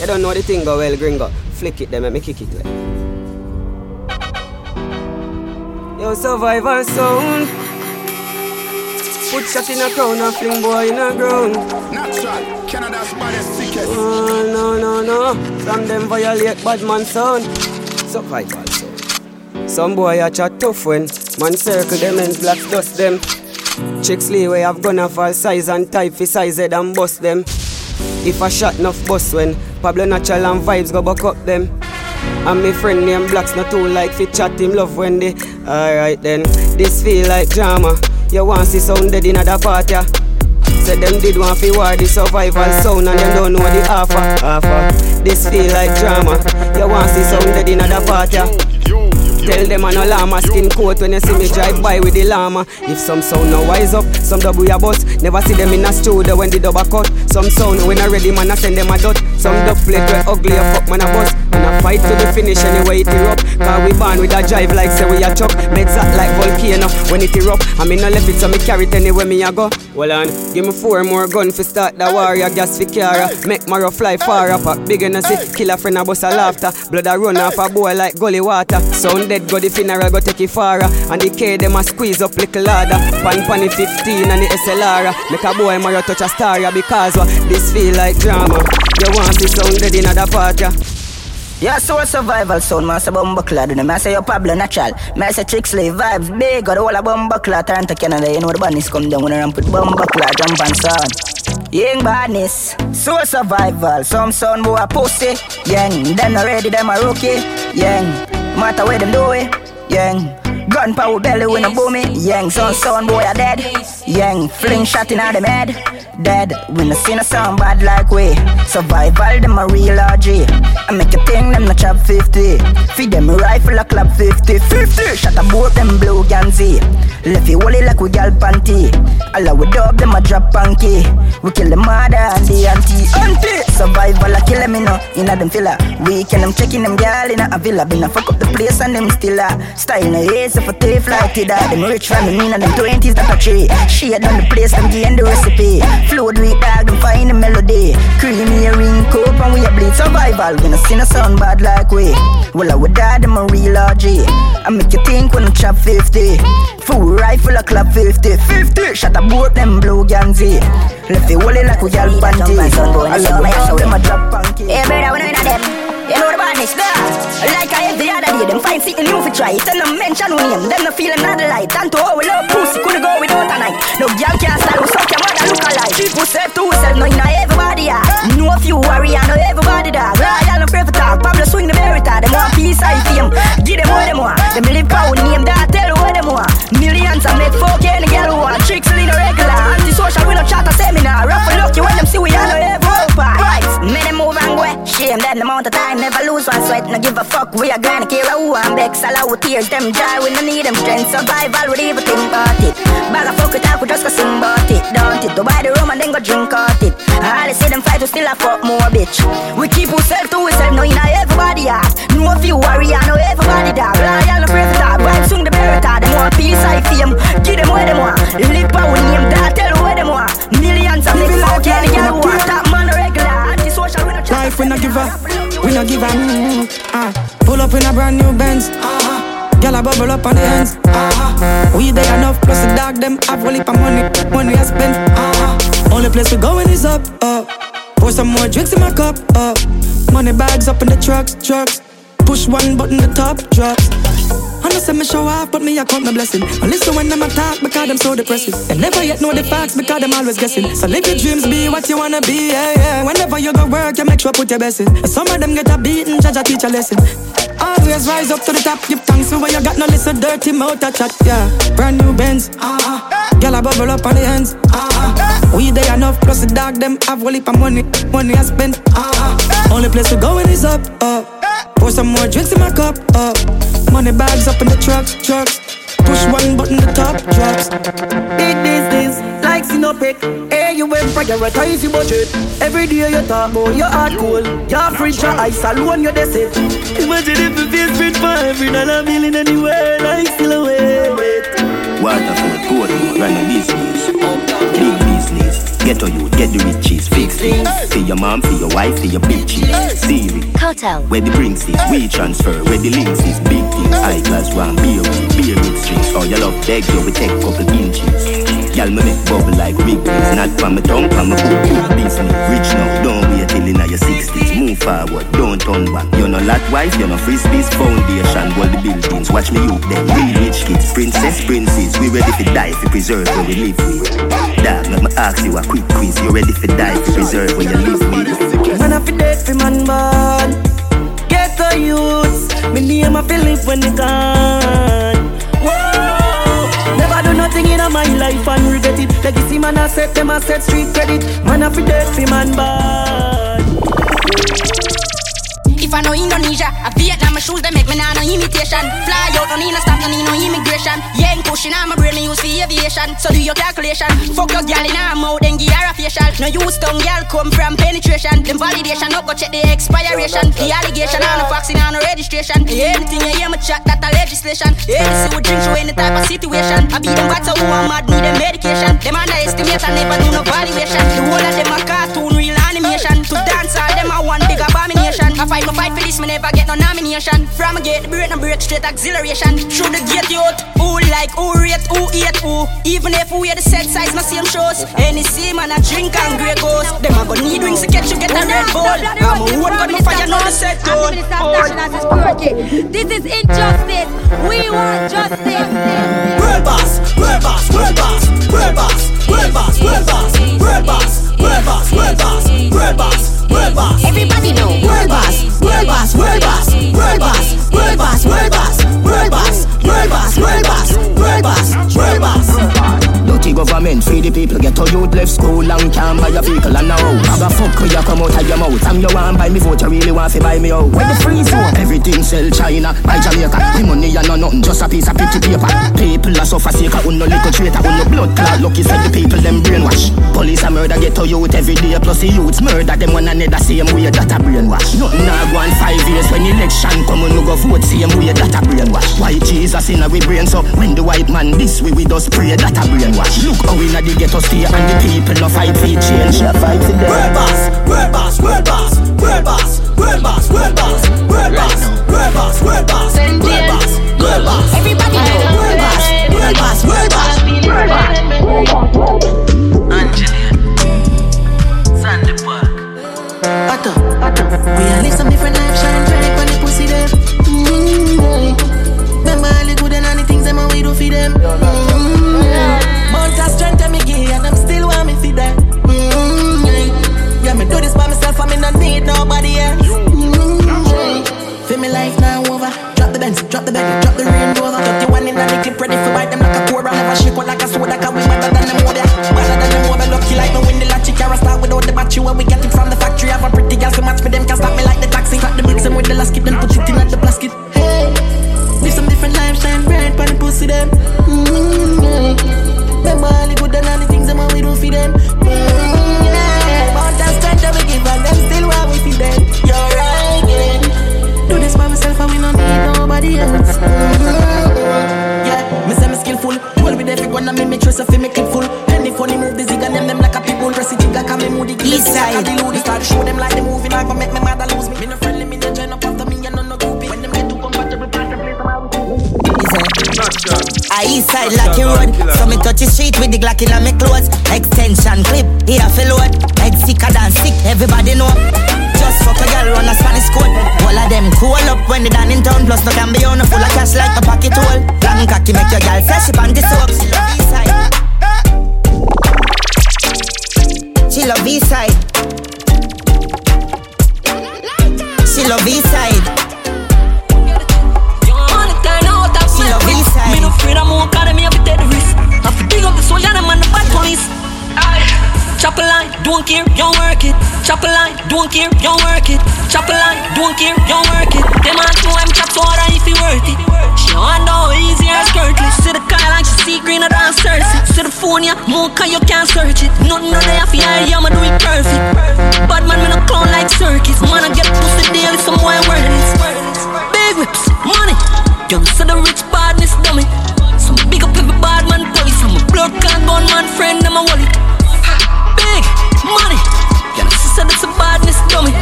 You don't know the thing go well, gringo. Flick it, then make me kick it. Like. Yo, survivor sound. Put shot in a crown and fling boy in a ground. Natural, Canada's baddest ticket. Oh, no, no, no. From them violate bad man sound. Survivor sound. Some boy a chat tough when man circle them and black dust them. Chicks lay way have gun of all size and type for size head and bust them. If I shot enough bust when Pablo natural and vibes go back up them. And me friend named Blacks not too like fi chat him love when they Alright then, this feel like drama. You want see sound dead in the party Said them did want fi war the survival sound And them don't know the offer, offer This feel like drama. You want see sound dead in the party Tell them I no llama skin coat when you see me drive by with the llama. If some sound no wise up, some double your bus. Never see them in a studio when the double cut. Some sound when I ready man I send them a dot. Some dub plate where ugly a fuck man a bust. And I fight to the finish anyway it erupt. Cause we born with a drive like say we a chuck. Meds act like volcano when it erupt. I mean no left it so me carry it anywhere me a go. Well on, give me four more gun fi start the warrior gas fi cara. Make Maro fly far up. Big see kill a friend a bust a laughter. Blood a run off a boy like gully water. Sound dead go the funeral go take it far. Uh, and the K them a squeeze up little ladder. Pan pan the 15 and the SLR. Uh, make a boy Maro touch a star uh, because what this feel like drama. You want see sound dead in the party. Yeah, so a survival sound, man, say bumbo clad in I say your Pablo natural. Me say chick slave vibes big, got the whole of turn to Canada. You know the badness come down when I with bumbo jump and sound. Young badness, so survival. Some sound boy a pussy, young. Them already them a rookie, young. Matter where them do it, young. Gun power belly when a boomy, young. Son son boy a dead, young. Fling shot in the head, dead. When I see a sound bad like we, survival them a real RG. I make a thing them not chop 50. Feed them a rifle a club 50, 50. Shot a boat them blue ganzi. Left you wally like we gal panty. All we dog them a drop panky. We kill the mother and the auntie. Auntie. Survival a kill them you know. Inna them filler. Weekend them checking them gal in a villa. Been a fuck up the place and them still a style no ace of a thief like it. Ah. Them rich family mean and them twenties that a tree. Shade on the place them gain the recipe. Flow do it dog them find the melody. Creamy a ring cope and we a bleed survival. We no see no sound bad like we. Well I would die them a real RG. I make you think when I chop 50. Full rifle a club 50. 50. Shot a boat them blue ganzi. Left it wally like we gal panty. I love my house them a drop panky. Hey, brother, when I'm in them. You know the badness there. Like I every other day, them find something new for try. Tell them mention we name, them no feel another light. And to how we love pussy, couldn't go without a night. No girl can't style, we suck your mother look alike. People say to self, no you know everybody yeah. Know a few warrior, know everybody dog. Royal and brave talk, Pablo swing the Beretta. Them want peace, I fame. Give them what them want. Them live proud name, that tell what them want. Millions I make folk any girl who want. Tricks lead a regular, anti-social, we no chat a seminar. Rough and lucky when them see we all know every Right, them move and go. Shame that the amount of time, never lose one sweat. No give a fuck, we are gonna care who and begs. Allow tears, them dry, we no need them strength. Survival, we even think about it. Bag fuck it up, we just go sing about it. Don't it, go buy the room and then go drink out it. All they see them fight, we still a fuck more bitch. We keep ourselves to ourselves, no in everybody ass. No few warrior, no everybody dog. Loyal, no brave dog. Vibe sung the Beretta, them want peace, I fame. Give them what them want. Lip out name, that tell what them want. Millions of niggas out here, the girl want. Top man regular, anti-social, we no. Life we no give up, no give up. Mm, ah. Pull up in a brand new Benz. Uh-huh. Gyal a bubble up on the ends. Uh-huh. We there enough, plus the dog them have a heap of money, money I spend. Uh-huh. Only place we going is up, up. Pour some more drinks in my cup, up. Money bags up in the trucks, trucks. Push one button, the top drops. I know say me show off, but me I count my blessing. I listen when them attack because them so depressing. They never yet know the facts because them always guessing. So live your dreams, be what you wanna be, yeah, yeah. Whenever you go work, you make sure put your best in. Some of them get a beating, judge a teach a lesson. Always rise up to the top, give thanks for what you got. No listen dirty mouth a chat, yeah. Brand new Benz, uh-huh. Girl a bubble up on the ends, uh-huh. We there enough, plus the dog them have a heap of money, money I spend. Uh-huh. Only place to go going is up, up. Pour some more drinks in my cup, up. Money bags up in the trucks, trucks. Push one button, the top drops. Big business, like Sinopec. Hey, you went prioritize your budget. Every day you talk about your heart cool. Your fridge, your ice alone, you that's it. Imagine if you face print for every dollar million anywhere, like still away. Waterford, Portmore, run a business. Big business. Get ghetto you get the riches. Fix things See your mom, see your wife, see your bitches. Steal it. Cartel. Where the brinks is, we transfer. Where the links is, big things. High class one, beer, beer with streets. Oh, you love beg you, we take couple inches. Y'all me make bubble like big Not from my tongue, from my book, business. Rich now, don't wait till in your 60s. Move forward, don't turn back. You're not lot wife, you're no frisbees foundation. Wall the buildings, watch me youth them. Real rich kids, princess, princes. We ready to die we preserve what we live with. Dad, let me ask you a quick quiz. You ready to die you preserve what you live with? Man, I feel dead for man born. Get the youths. Me name I feel live when they gone. Nothing in my life and regret it. Legacy man, I set them, I set street credit. Man, I feel dead man born. I know Indonesia, I Vietnam, my shoes they make me nah no imitation. Fly out, no need no stop, no need no immigration. Yeah, pushing on my brain, use for aviation. So do your calculation. Fuck your gal in her mouth, then give her a facial. No use tongue, gal come from penetration. Them validation, up go check the expiration. The allegation on the vaccine on the registration. Anything you hear me chat, that a legislation. Yeah, this would drink through any type of situation. I be them bats who are mad, need them medication. Them underestimate and never do no valuation. The whole of them a cartoon, real. To dance all them a one big abomination. I fight my fight for this, me never get no nomination. From a gate, the break, no break, straight acceleration. Through the gate, youth. Who like, who rate, who hate, who. Even if we wear the set size, my same shows. Any same man, I drink and grey goes. Them a go need wings to catch you, get a red bull. I'm a one gun, no fire, no the set tone. This is injustice. We want justice. World boss, world boss, world boss, world boss, world boss, world boss, world boss, world boss, world boss, world boss, world boss. Everybody know. World boss, world boss, world boss, world boss, world boss, world boss, world boss, world boss, world boss, world boss, world boss. Government, free the people, get to youth left school and can't buy a vehicle and now Have a fuck when you come out of your mouth. And you want buy me vote, you really want to buy me out. When the free zone, everything sell China, buy Jamaica. The money and no nothing, just a piece of pretty paper. People are so sick, un no little traitor, un no blood clot. Lucky said the people them brainwash. Police a murder, get to youth every day Plus the youths murder. Them one another same way that a brainwash. Nothing a go on five years when election come on, go vote same way that a brainwash. Why Jesus in our brain so when the white man this way we just pray that a brainwash. Look how in the ghetto stay and the people no fight for change Yeah, fight for them World boss, world boss, world boss, world boss, world boss, world boss, world boss, world boss, world boss, world boss, world boss. Everybody know. World boss, world boss, world boss, world boss. Hold with every one and me make sure so fi me clip full. Any funny move, the zig and them them like a people. Press it jigga, come me moody. East side. Like a diludi. Start show them like the movie, like make me mad lose me. Me no friendly, me no join up after me, and no no groupie. When them get too compatible, pass the place around. I east side Lucky Road So me touch the street with the Glock in my clothes Extension clip, here for load Head sicker than sick, everybody know Just fuck a girl run a Spanish code All of them cool up when they done in town. Plus no can be on full of cash like a pocket hole. Long cocky make your girl say she pan the soap. She love east side. She love east side. She love east side. She love east side. Me no afraid I'm more cause me have to take the risk. I have to dig up the them and the bad police. Chop a line, don't care, don't work it Chop a line, don't care, don't work it. Chop a line, don't care, don't work it. Them me why I'm chop so hard if it worth it? She want know easy or skirtless See the car like she see greener than Cersei See the phone yeah, more you can't search it. Nothing on there for you, I'ma do it perfect. Bad man, me no clown like circus. Man, I get pussy daily, some boy worthless Big whips, money. Young so the rich badness dummy. Some big up every bad man police. I'm a blood clot gunman friend, I'm a wallet said it's a badness dummy.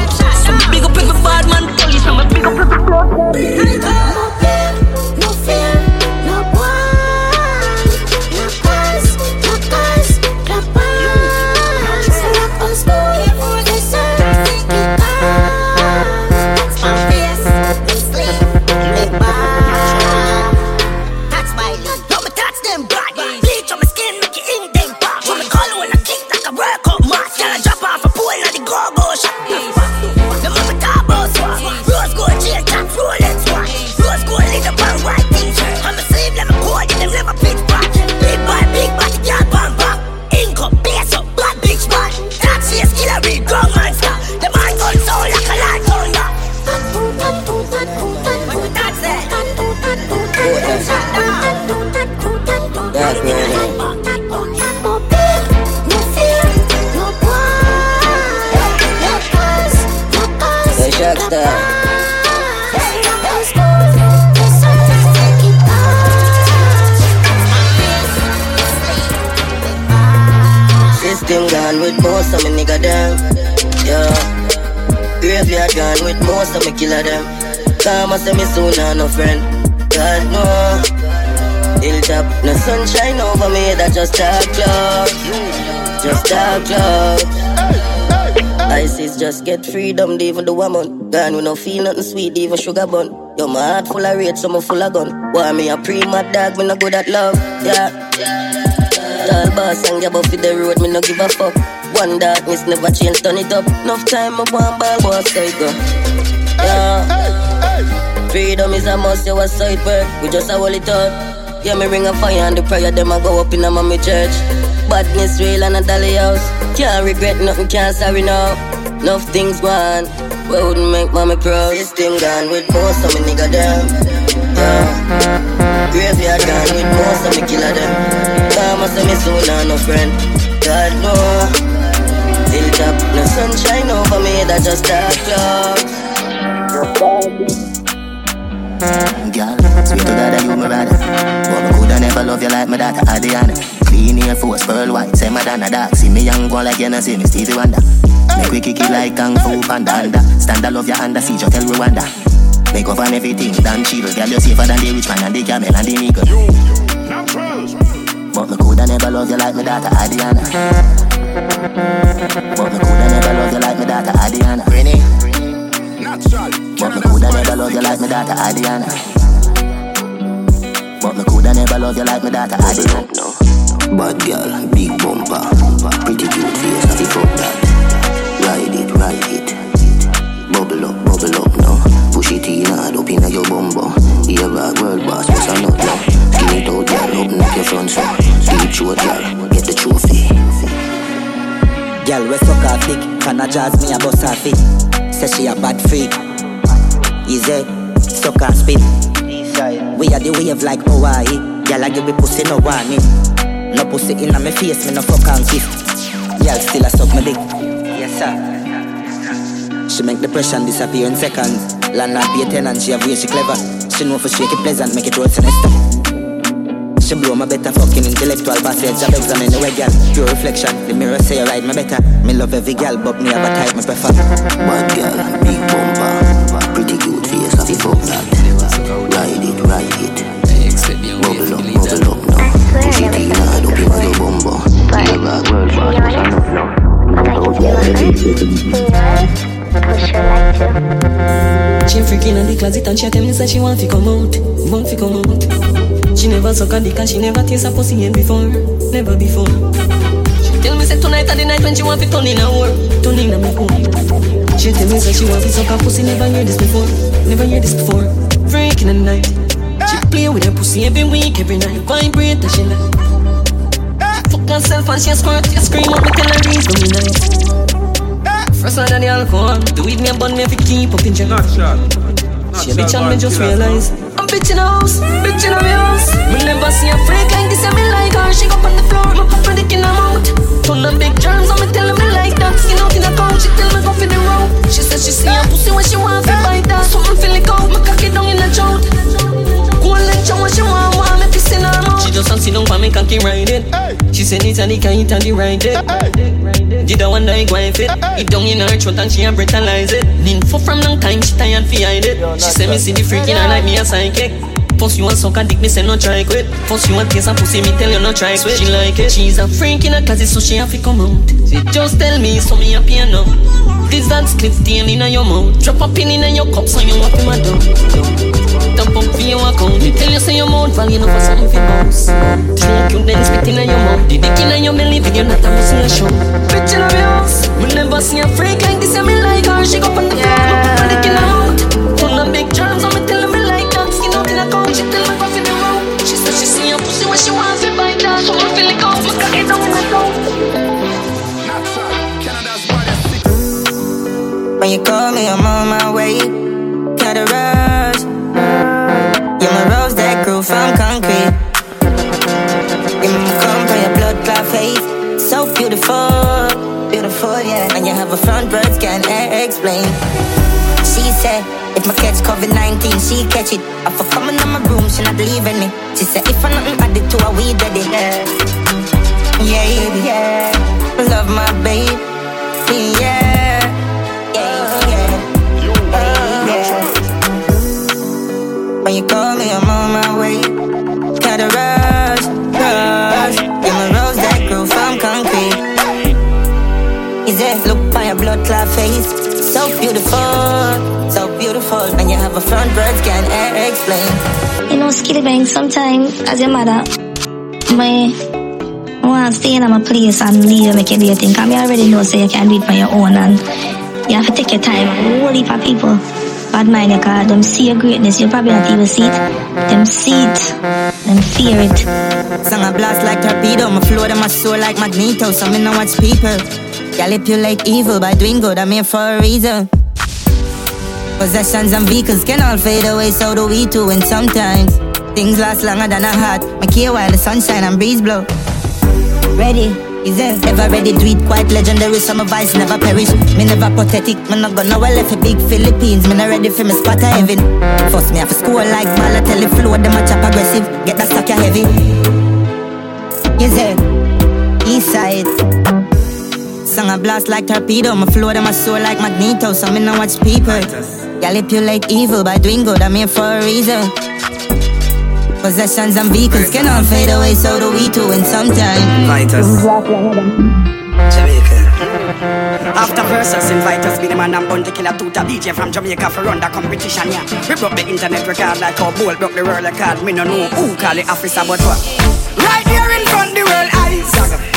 So big up every bad man tell you something. big up every blood. Graveyard gone with most of me killer them. Come and say me soon have no friend. God no. Hilltop, no sunshine over me, that just dark cloud. Just dark cloud. ISIS just get freedom, they even the woman. Gone we no feel nothing sweet, even sugar bun. Yo, my heart full of rage, so me full of gun. Why me a pre-mad dog, me no good at love. Yeah. Tall boss and give up for the road, me no give a fuck. One darkness never change, turn it up. Enough time, I want ball, boss, so go. Yeah. Freedom is a must, you a side work. We just a hold it up. Yeah, me ring a fire and the prayer, them a go up in a mommy church. Badness real and a dolly house. Can't regret nothing, can't sorry now. Enough things gone. We wouldn't make mommy proud. This thing gone with most of me nigga them. Yeah. Uh-huh. Graveyard gone with most of me killer them. And say me soon have no friend. God no. Hilltop, no sunshine over me, that just dark clouds. Girl, sweet to God you my brother But me coulda never love you like my daughter Adianna Clean Air Force, pearl white, say Madonna dark See me young go like you know see me Stevie Wonder. Make we kick it like Kung Fu Panda. Under Stand I love your under, see you tell Rwanda. Make up on everything, damn chill. Girl, you safer than the rich man and the camel and the nigga But me coulda never love you like my daughter Adianna. But me coulda never love you like my daughter Adianna. Renee. But me coulda never love you like my daughter Adianna. But me coulda never love you like my daughter Adianna. Bad girl, big bumper, pretty cute face, I fuck that. The wave like Hawaii. Girl, I give me pussy no warning. No pussy inna me face, me no fuck and kiss. Girl, still a suck me dick. Yes sir. She make depression disappear in seconds. Landlord pay tenant, she have way she clever. She know for shake it pleasant, make it roll sinister. She blow my better fucking intellectual passage Job examine the way girl Pure reflection The mirror say you ride me better Me love every girl But me have a type me prefer Bad girl, big bumper, pretty cute face, I fuck that. Ride it, ride it. Bubble up, bubble up now. Push it in hard up inna your bumbo. Here a world boss, what's a nut now? She freaking in the closet and she tell me that she want to come out, want to come out. She never suck a dick and she never taste a pussy before, never before. She tell me say tonight are the night when she want to turn in a war, turn in a me home. She tell me say she want to suck a pussy, never hear this before, never hear this before. Freaking in the night, play with her pussy every week, every night, she like. Fuck herself and she squirt, she scream and me tell her reason me nice. First than the alcohol, the weed me a bun me to keep up in jail. She a bitch and me just realize I'm bitch in the house, bitch in the house. Me never see a freak like this and me like her. She go on the floor, me put my dick in her mouth. Turn the big germs and me tell her me like that. Skin out in a couch, for cocky ride it. She said it's a dick and it and the right it. Did I wonder it go and fit? It down in her throat and she a brutalize it. Nympho from long time, she tired fi hide it. She say me see the freak in her like me a psychic. First you want suck a dick, me say no try quit. First you want taste a pussy, me tell you no try quit. She like it. She's a freak in a closet, so she have to come out. She just tell me, so me happy enough. This dance split stain in your mouth. Drop a pin in your cup, so you want to my door. Dump up for your account. Me tell you say your mouth value enough for something fi bounce. Drink you then spit in your mouth. The dick in your belly, but you're not a pussy a show. Bitch in my house, me never see a freak like this. and me like her. She go on the floor, me put my dick in her mouth. Full of big germs, and me tell her me like that. Skin out in a couch, she tell me go for the road. She said she see a pussy when she want to bite that. So me feel it out, me cock it down in her throat. When you call me, I'm on my way. Got a rush. My rose that grew from concrete. You come from your blood clot face. So beautiful, beautiful, yeah. And you have a front birds can't eh, explain. She said, if my catch COVID 19, she catch it. I for coming in my room, she not leaving me. She said, if I nothing add it to her, we dead it. Yeah, yeah, yeah. Love my babe. Yeah, yeah, you call me, I'm on my way. Gotta rush, rush. You're my rose that grew from concrete. Is it look by your blood clot face? So beautiful, so beautiful. And you have a front birds can't explain. You know, Skillibeng, sometimes as your mother, my want to stay in my place and leave make you do your thing. Me already know so you can do it on your own and you have to take your time. Heap of people mind you cause them see your greatness, you probably not even see it. Them see it, them fear it. Song a blast like torpedo, my flow to my soul like magneto. So me know watch people. Manipulate evil by doing good, I'm here for a reason. Possessions and vehicles can all fade away, so do we too. And sometimes things last longer than a heart. My care while the sunshine and breeze blow. Ready? Is it ever ready? Do it quite legendary. Some of advice never perish. Me never pathetic. Me not gonna well left a big Philippines. Me not ready for me spot heaven. Force me to score like Balotelli. Flow them a chop aggressive. Get that ya heavy. Is it? East side. Song a blast like torpedo. My flow them a soar like magneto. So me not watch people. Manipulate evil by doing good. I'm here for a reason. Possessions and vehicles can all fade away, so do we too, and sometimes. Vitus. Jamaica. After versus, invite us, be the man I'm born and Bounty Killer Tuta DJ from Jamaica for run the competition, yeah. We broke the internet record like how Bolt broke the world record. Me no know who call the officer, but what? Right here in front the world eyes.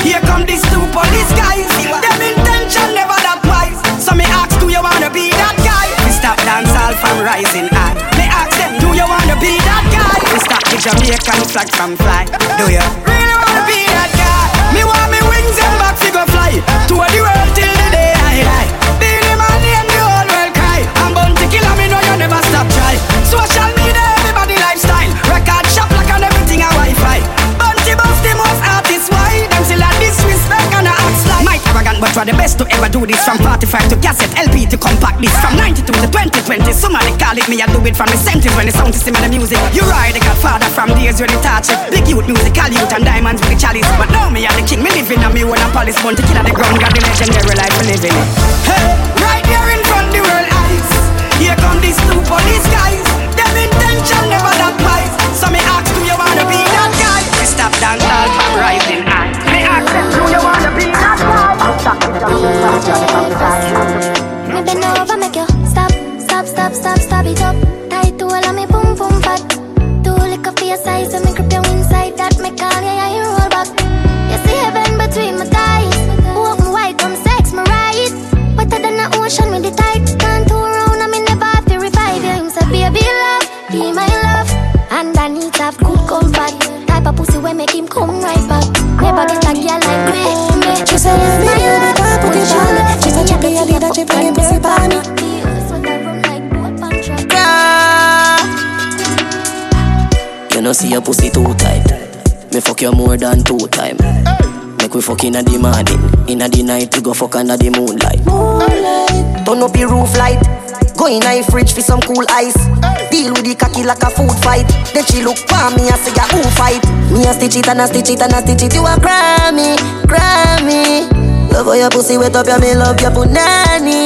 Here come these two police guys. Them intention never that wise. So me ask, do you wanna be that guy? Stop dance all from rising high. Me ask them, do you wanna be that guy? We stop the Jamaican flag from fly. Do you really wanna be that guy? Me want me wings and back go fly to the world till me. I do it from the 70s when the sound system and the music. You ride the godfather from days when you touch it. Big youth, musical youth and diamonds with the chalice. But now me are the king, me living on me and police. Born to kill the ground, got the legendary life we living it. Hey, right here in front the world eyes. Here come these two police guys. Them intention never that wise. So me ask, do you wanna be that guy? We stop dance all from rising high. Me ask do you wanna be that guy? Me bend over, make you stop, stop, it up. Fuck inna the morning, inna the night we go fuck under the moonlight. Moonlight. Turn up your roof light. Go in a fridge for some cool ice. Deal with the cocky like a food fight. Then she look for me and say ya who fight. Me a stitch it and a stitch it and a stitch it. You a Grammy, Grammy. Love how your pussy wet up, yeah me love your punani.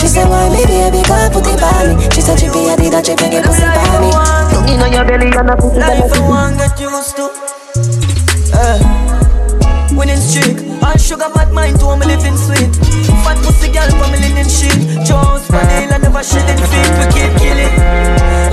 She say, why me baby girl put it by me? She said, chippy, I did a chip and get pussy by me. Tongue inna your belly and a pussy Life you want get used to. Winning streak. All sugar bad mind to me living sweet. Fat pussy girl for me linen sheet. Jones Vanilla never shedding feet. We keep killing.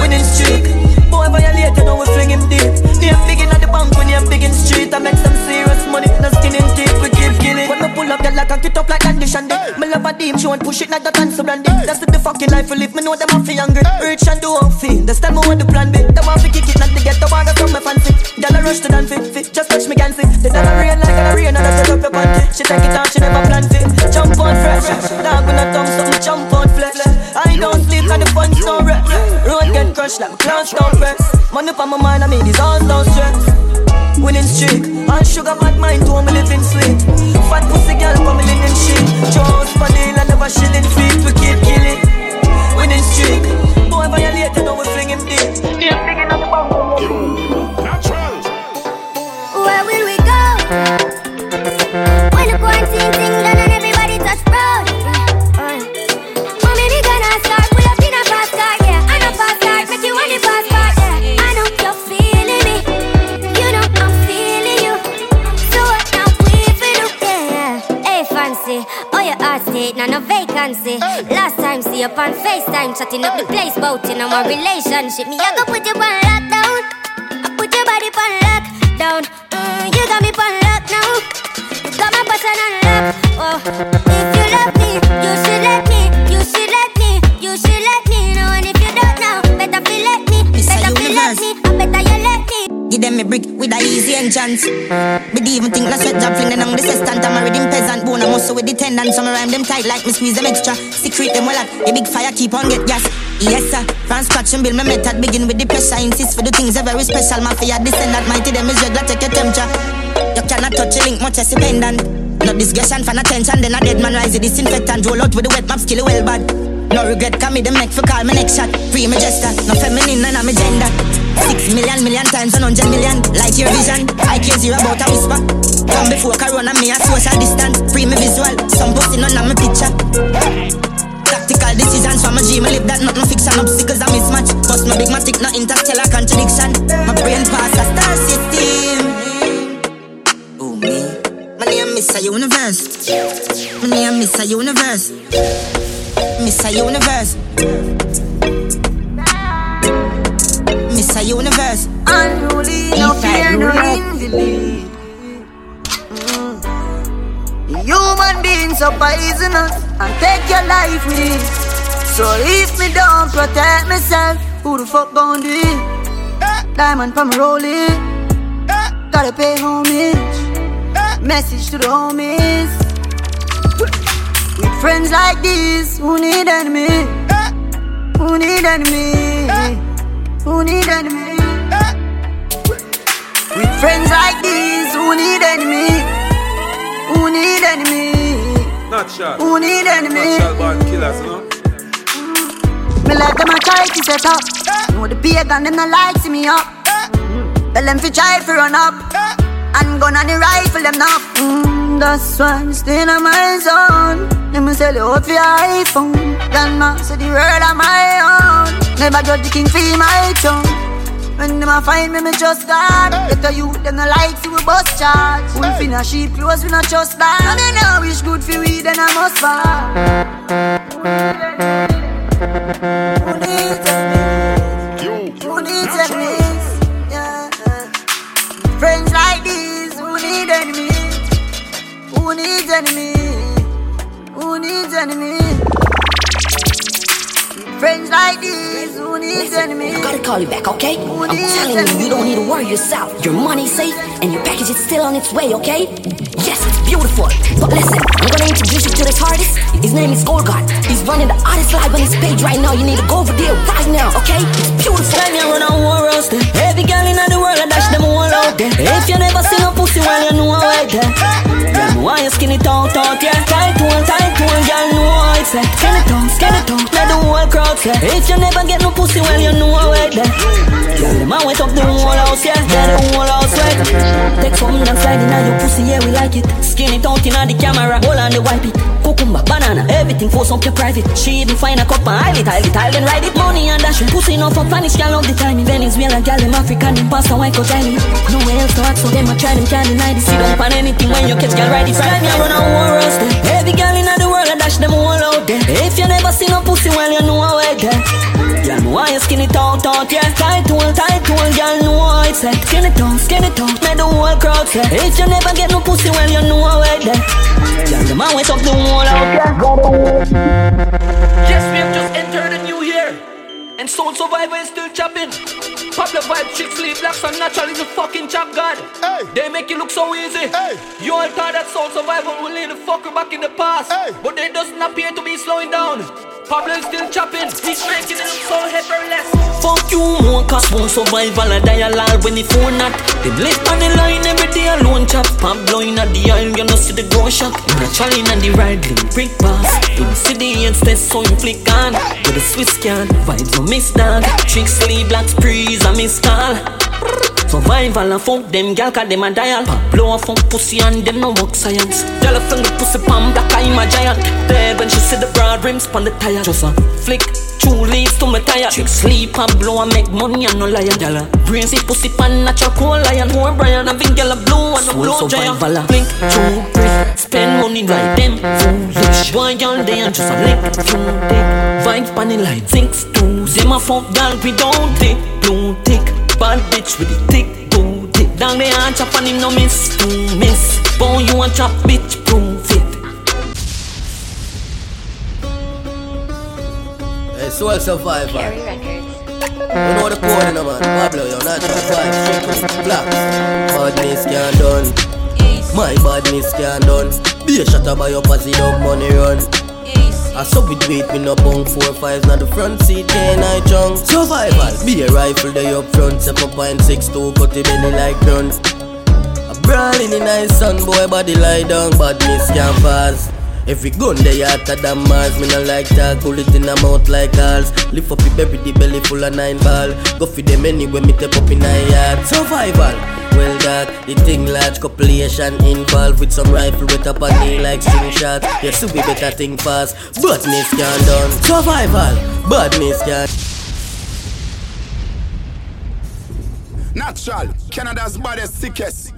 Winning streak. Boy violate you know we fling him deep. Name big inna the bank when you're big in street. I make some serious money. No skin in teeth. We when me pull up, girl, I can get up like Andy Shandy. Hey. Me love a deep won't push it like that and so brandy. Hey. That's the fucking life we live. Me know them off hungry. Hey. Rich and do all feel. That's time me want the plan B. Them want to kick it, not to get the water from my fancy. Girl, I rush to dance fit, fit. Just touch me can see. The dollar rain like a real, and I set up your panty. She take it down, she never plan fit. Jump on fresh, dog when I thumb something, jump on flesh. I don't sleep and the fun no rest. Road get crushed like my clowns don't press. Money for my mind, I mean these all no stress. Winning streak, all sugar bad mind to me living sweet. Fat pussy girl for me living shit. Jones Vanilla never shilling feet, we keep killing. Winning streak, boy violate, you know we fling him deep. Yeah, See you on FaceTime, chatting up the place, bout in our relationship. Me, I go put you on lockdown. I put your body on lockdown. Mm, you got me on lock now. You got my person on lock. Oh, easy entrance. But even think la sweat job fling on the sestant. I'm a rhythm peasant, bone a muscle with the tendon. Some rhyme them tight like me squeeze them extra. Secret them well at the big fire keep on get gas. Yes sir, from build my method. Begin with the pressure, insist for the things are very special. Mafia descend that mighty them is regular take your temperature. You cannot touch a link much as dependent. No discussion for attention, then a dead man rise the disinfectant. Roll out with the wet map, skill well bad. No regret, come me them make for call my next shot. Free my gesture, no feminine, none of my gender. Six million, million times, one hundred million. Like your vision, I care zero about a whisper. Come before Corona, me a social distance. Free me visual, some posting on my picture. Tactical decisions from a dream, I live that not no fiction. Obstacles I mismatch. Bust my big matic, no interstellar contradiction. My brain pass a star system. Oh me, my name a Universe. My name a Universe. Mr. Universe. Mr. Universe. Unruly, no fear, no invalid. Mm. Human beings so poisonous and take your life with it. So if me don't protect myself, who the fuck gon' do it? Diamond from rolling, gotta pay homage. Message to the homies. With friends like these, who need enemy? Who need enemy? Who need enemy? With friends like these, who need enemy? Who need enemy? Not shot. Who need enemy? Not shot born killers, know. Me let them a try to set up. Know the pagan them not like see me up. Tell them fi try fi run up. And gun on the rifle them now. Mm, that's why I'm staying on my zone. Let me sell you out for your iPhone. Grandma say the world on my own. Never judge the king for my tongue. When them a find me, me just God. Better you them no like see we bust charge. Wolf in a sheep clothes, we not just that. And me now wish good for we, then I must fall. Who needs enemies? Who needs enemies? Yeah. Friends like these, who need enemies? Who needs enemies? Who needs enemies? Friends like these, who needs enemies? I gotta call you back, okay? Who I'm telling you, enemies? you don't need to worry yourself. Your money's safe and your package is still on its way, okay? Yes, it's beautiful. But listen, I'm gonna introduce you to this artist. His name is Gold Gad. He's running the artist live on his page right now. You need to go over there right now, okay? It's beautiful. Time you run a war roster. Every girl in the world, I dash them all out there. If you never seen a pussy, well, you know how it there. Them why you skinny out, out, yeah. Tight one, tight one, girl, know Skin it down, skin it down, let the whole crowd say. If you never get no pussy, well, you know how it there. Girl, them a wet up the whole house, yeah. Yeah, the whole house wet. Take something and slide in your pussy, yeah, we like it. Skin it out in the camera, hold on the wipe it. Cucumber, banana, everything force up your private. She even find a cup and it, hide then ride it. Money and dash it. Pussy enough for Spanish, girl love the time. Venezuela, girl, them African, them pasta, cut, tiny. Nowhere else to act, so them a try, them can't deny this. Sit up on anything when you catch, girl, ride it. Right out, out, yeah. Tight one, tight one, girl, know how it's like. Skin it out, skin it out, let the whole crowd say. If you never get no pussy, well, you know how it there. Girl, them a wet up the whole out, Yes, we have just entered a new year. And Soul Survivor is still chopping. Popular vibe, chicks, leave blacks, and natural is a fucking chop god. They make it look so easy. You all thought that Soul Survivor will lead the fucker back in the past. But they doesn't appear to be slowing down. Pablo still chopping. He's making it look so effortless. Fuck you, more cause one survival a dialogue when the phone not Them left on the line every day alone chop Pablo in the aisle, you know see the go shop in the ride, link brick pass see the instead so you flick on. With the Swiss can, vibes no miss dog. Tricks, sleep, black sprees, I miss call Survival and fuck them gal cause them a dial Blow a fuck pussy and them no work science. Gal a fling the pussy pan black I'm a giant. Dead when she see the broad rims pon the tire. Just a flick two leads to my tire. Chick sleep and blow and make money and no liar Gal a see pussy pan natural cool lion. More Brian and Vin gal a blow and no blow giant. Blink two brick spend money right them foolish. Boy gal they and just a lick two dick. Vibes pan the light zincs two Them a fuck gal we don't dick blue tick Bad bitch with the thick booty Down the hand chop on him no miss to miss Boy you want chop bitch prove it Hey, Soul Survivor. Carry Records. You know the code, you know, man. Pablo, you're natural vibe, strictly blacks. Badness can't done. My badness can't done. Be a shutter by your pussy dog money run. I saw we do it, me no bunk four fives Now the front seat, can I junk? Survival, be a rifle there up front Step up point six two, cut the belly like none. A brawling in the nice sun, boy body lie down Badness can't pass Every gun they hotter than Mars. Me no like that, bullet in the mouth like ours Lift up your baby, the belly full of nine ball. Go for them anyway, me tap up in a yard. Survival, well that The thing large, population involved With some rifle with up on knee like string shot Yes, we better think fast. Badness can done. Survival, badness can Natural, Canada's baddest sickest.